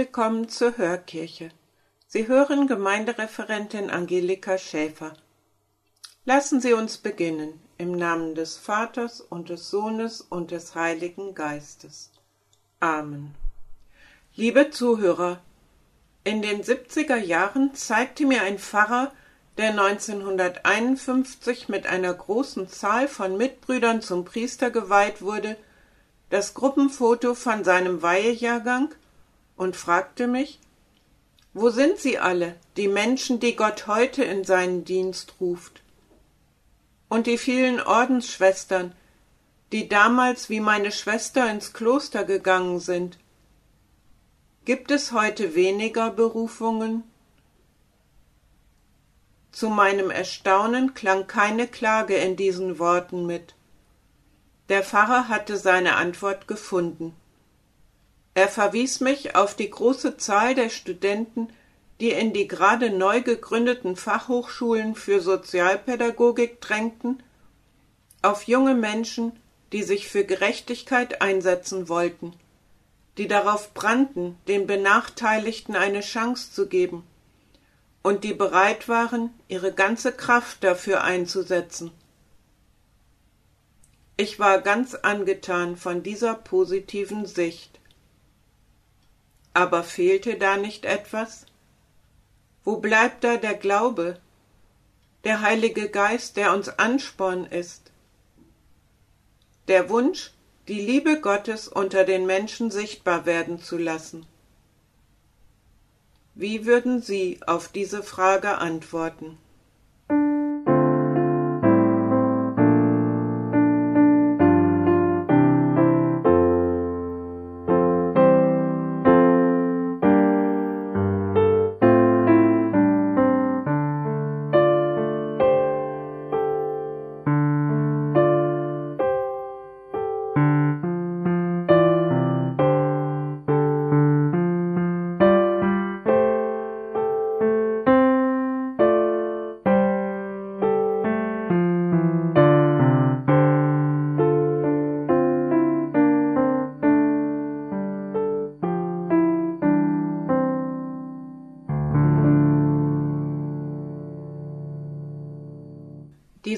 Willkommen zur Hörkirche. Sie hören Gemeindereferentin Angelika Schäfer. Lassen Sie uns beginnen im Namen des Vaters und des Sohnes und des Heiligen Geistes. Amen. Liebe Zuhörer, in den 70er Jahren zeigte mir ein Pfarrer, der 1951 mit einer großen Zahl von Mitbrüdern zum Priester geweiht wurde, das Gruppenfoto von seinem Weihejahrgang und fragte mich, wo sind sie alle, die Menschen, die Gott heute in seinen Dienst ruft? Und die vielen Ordensschwestern, die damals wie meine Schwester ins Kloster gegangen sind. Gibt es heute weniger Berufungen? Zu meinem Erstaunen klang keine Klage in diesen Worten mit. Der Pfarrer hatte seine Antwort gefunden. Er verwies mich auf die große Zahl der Studenten, die in die gerade neu gegründeten Fachhochschulen für Sozialpädagogik drängten, auf junge Menschen, die sich für Gerechtigkeit einsetzen wollten, die darauf brannten, den Benachteiligten eine Chance zu geben, und die bereit waren, ihre ganze Kraft dafür einzusetzen. Ich war ganz angetan von dieser positiven Sicht. Aber fehlte da nicht etwas? Wo bleibt da der Glaube, der Heilige Geist, der uns Ansporn ist? Der Wunsch, die Liebe Gottes unter den Menschen sichtbar werden zu lassen. Wie würden Sie auf diese Frage antworten?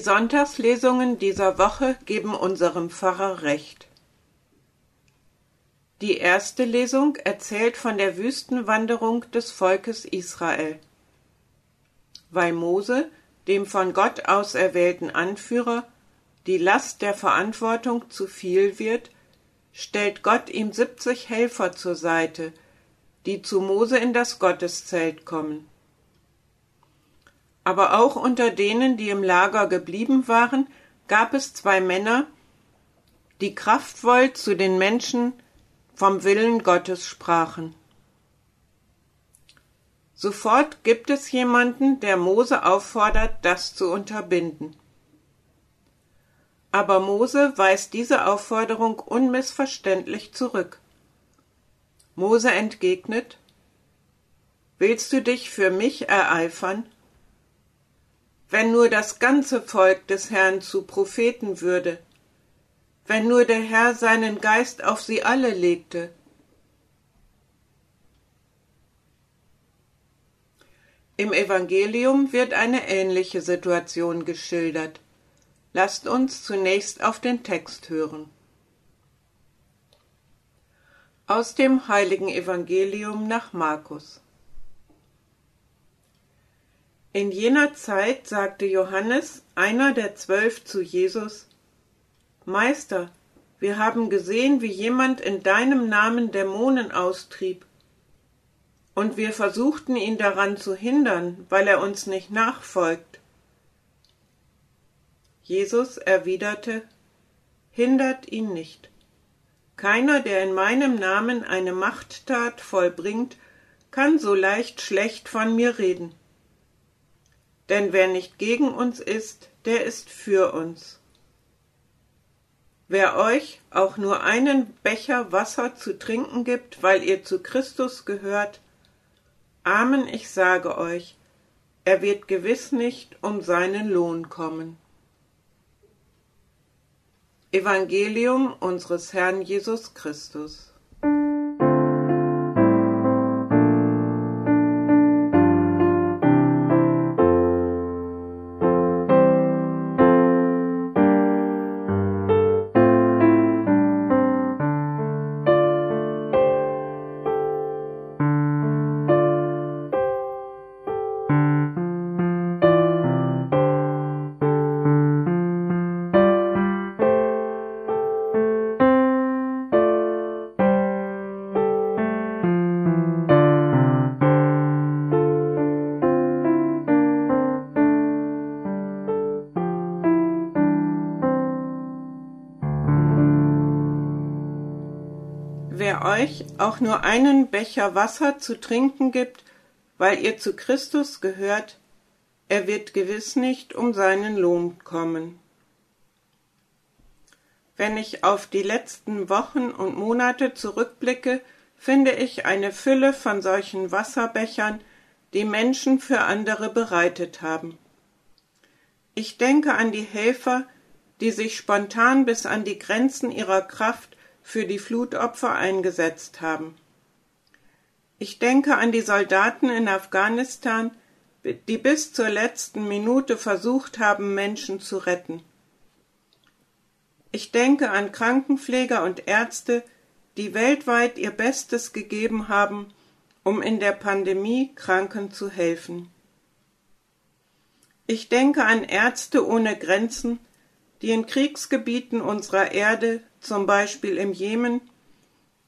Sonntagslesungen dieser Woche geben unserem Pfarrer recht. Die erste Lesung erzählt von der Wüstenwanderung des Volkes Israel. Weil Mose, dem von Gott auserwählten Anführer, die Last der Verantwortung zu viel wird, stellt Gott ihm siebzig Helfer zur Seite, die zu Mose in das Gotteszelt kommen. Aber auch unter denen, die im Lager geblieben waren, gab es zwei Männer, die kraftvoll zu den Menschen vom Willen Gottes sprachen. Sofort gibt es jemanden, der Mose auffordert, das zu unterbinden. Aber Mose weist diese Aufforderung unmissverständlich zurück. Mose entgegnet Willst du dich für mich ereifern? Wenn nur das ganze Volk des Herrn zu Propheten würde, wenn nur der Herr seinen Geist auf sie alle legte. Im Evangelium wird eine ähnliche Situation geschildert. Lasst uns zunächst auf den Text hören. Aus dem heiligen Evangelium nach Markus. In jener Zeit sagte Johannes, einer der zwölf, zu Jesus Meister, wir haben gesehen, wie jemand in deinem Namen Dämonen austrieb, und wir versuchten ihn daran zu hindern, weil er uns nicht nachfolgt. Jesus erwiderte Hindert ihn nicht. Keiner, der in meinem Namen eine Machttat vollbringt, kann so leicht schlecht von mir reden denn wer nicht gegen uns ist, der ist für uns. Wer euch auch nur einen Becher Wasser zu trinken gibt, weil ihr zu Christus gehört, Amen, ich sage euch, er wird gewiss nicht um seinen Lohn kommen. Evangelium unseres Herrn Jesus Christus. Wer euch auch nur einen Becher Wasser zu trinken gibt, weil ihr zu Christus gehört, er wird gewiss nicht um seinen Lohn kommen. Wenn ich auf die letzten Wochen und Monate zurückblicke, finde ich eine Fülle von solchen Wasserbechern, die Menschen für andere bereitet haben. Ich denke an die Helfer, die sich spontan bis an die Grenzen ihrer Kraft für die Flutopfer eingesetzt haben. Ich denke an die Soldaten in Afghanistan, die bis zur letzten Minute versucht haben, Menschen zu retten. Ich denke an Krankenpfleger und Ärzte, die weltweit ihr Bestes gegeben haben, um in der Pandemie Kranken zu helfen. Ich denke an Ärzte ohne Grenzen, die in Kriegsgebieten unserer Erde, zum Beispiel im Jemen,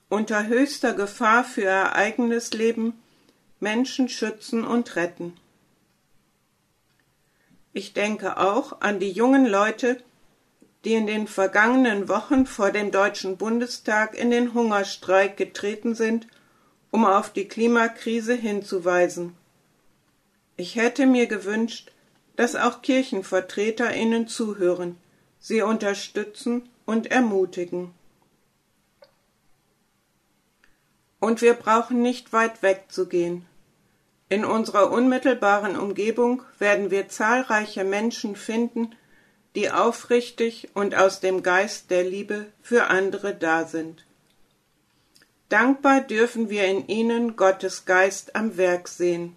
unter höchster Gefahr für ihr eigenes Leben Menschen schützen und retten. Ich denke auch an die jungen Leute, die in den vergangenen Wochen vor dem Deutschen Bundestag in den Hungerstreik getreten sind, um auf die Klimakrise hinzuweisen. Ich hätte mir gewünscht, dass auch Kirchenvertreter ihnen zuhören, sie unterstützen und ermutigen. Und wir brauchen nicht weit wegzugehen. In unserer unmittelbaren Umgebung werden wir zahlreiche Menschen finden, die aufrichtig und aus dem Geist der Liebe für andere da sind. Dankbar dürfen wir in ihnen Gottes Geist am Werk sehen,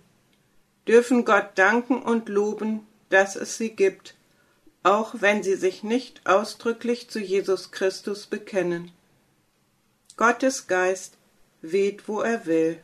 dürfen Gott danken und loben, dass es sie gibt, auch wenn sie sich nicht ausdrücklich zu Jesus Christus bekennen. Gottes Geist weht, wo er will.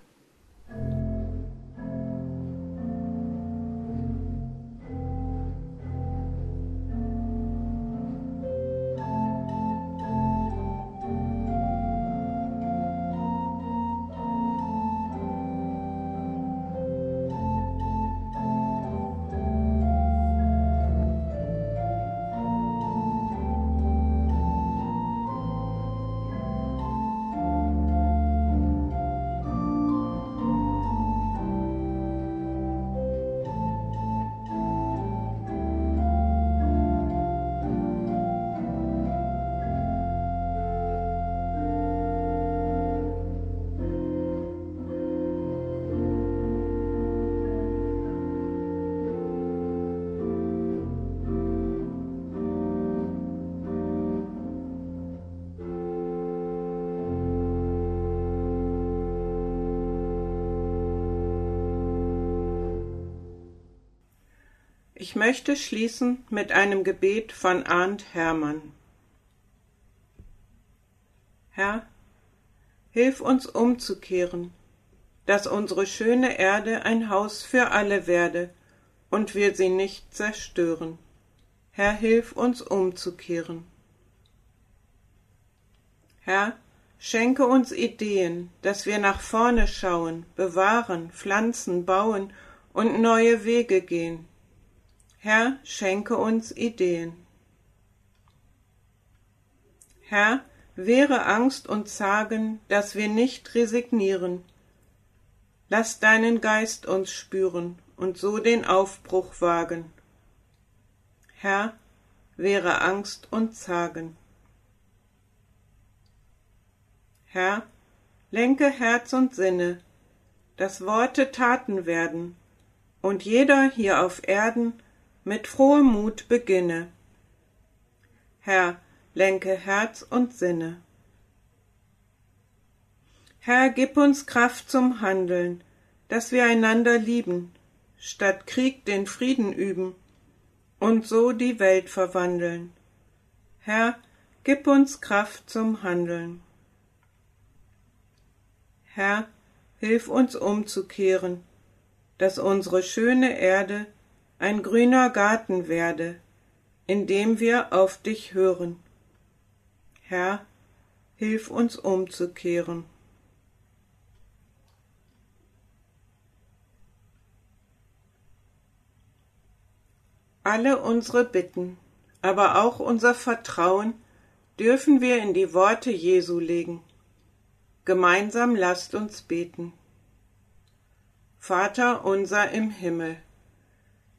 Ich möchte schließen mit einem Gebet von Arndt Hermann. Herr, hilf uns umzukehren, dass unsere schöne Erde ein Haus für alle werde und wir sie nicht zerstören. Herr, hilf uns umzukehren. Herr, schenke uns Ideen, dass wir nach vorne schauen, bewahren, pflanzen, bauen und neue Wege gehen, Herr, schenke uns Ideen. Herr, wehre Angst und Zagen, dass wir nicht resignieren. Lass deinen Geist uns spüren und so den Aufbruch wagen. Herr, wehre Angst und Zagen. Herr, lenke Herz und Sinne, dass Worte Taten werden und jeder hier auf Erden mit frohem Mut beginne. Herr, lenke Herz und Sinne. Herr, gib uns Kraft zum Handeln, dass wir einander lieben, statt Krieg den Frieden üben und so die Welt verwandeln. Herr, gib uns Kraft zum Handeln. Herr, hilf uns umzukehren, dass unsere schöne Erde ein grüner Garten werde, in dem wir auf dich hören. Herr, hilf uns umzukehren. Alle unsere Bitten, aber auch unser Vertrauen dürfen wir in die Worte Jesu legen. Gemeinsam lasst uns beten. Vater unser im Himmel,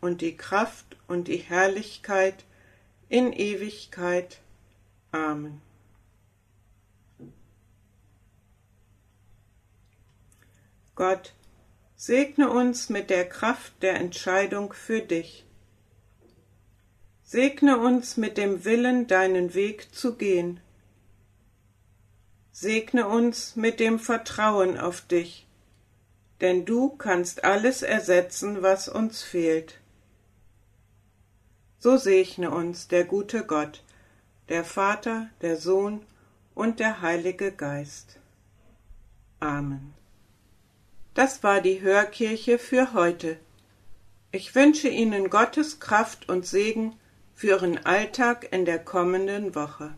und die Kraft und die Herrlichkeit in Ewigkeit. Amen. Gott, segne uns mit der Kraft der Entscheidung für dich. Segne uns mit dem Willen, deinen Weg zu gehen. Segne uns mit dem Vertrauen auf dich, denn du kannst alles ersetzen, was uns fehlt. So segne uns der gute Gott, der Vater, der Sohn und der Heilige Geist. Amen. Das war die Hörkirche für heute. Ich wünsche Ihnen Gottes Kraft und Segen für Ihren Alltag in der kommenden Woche.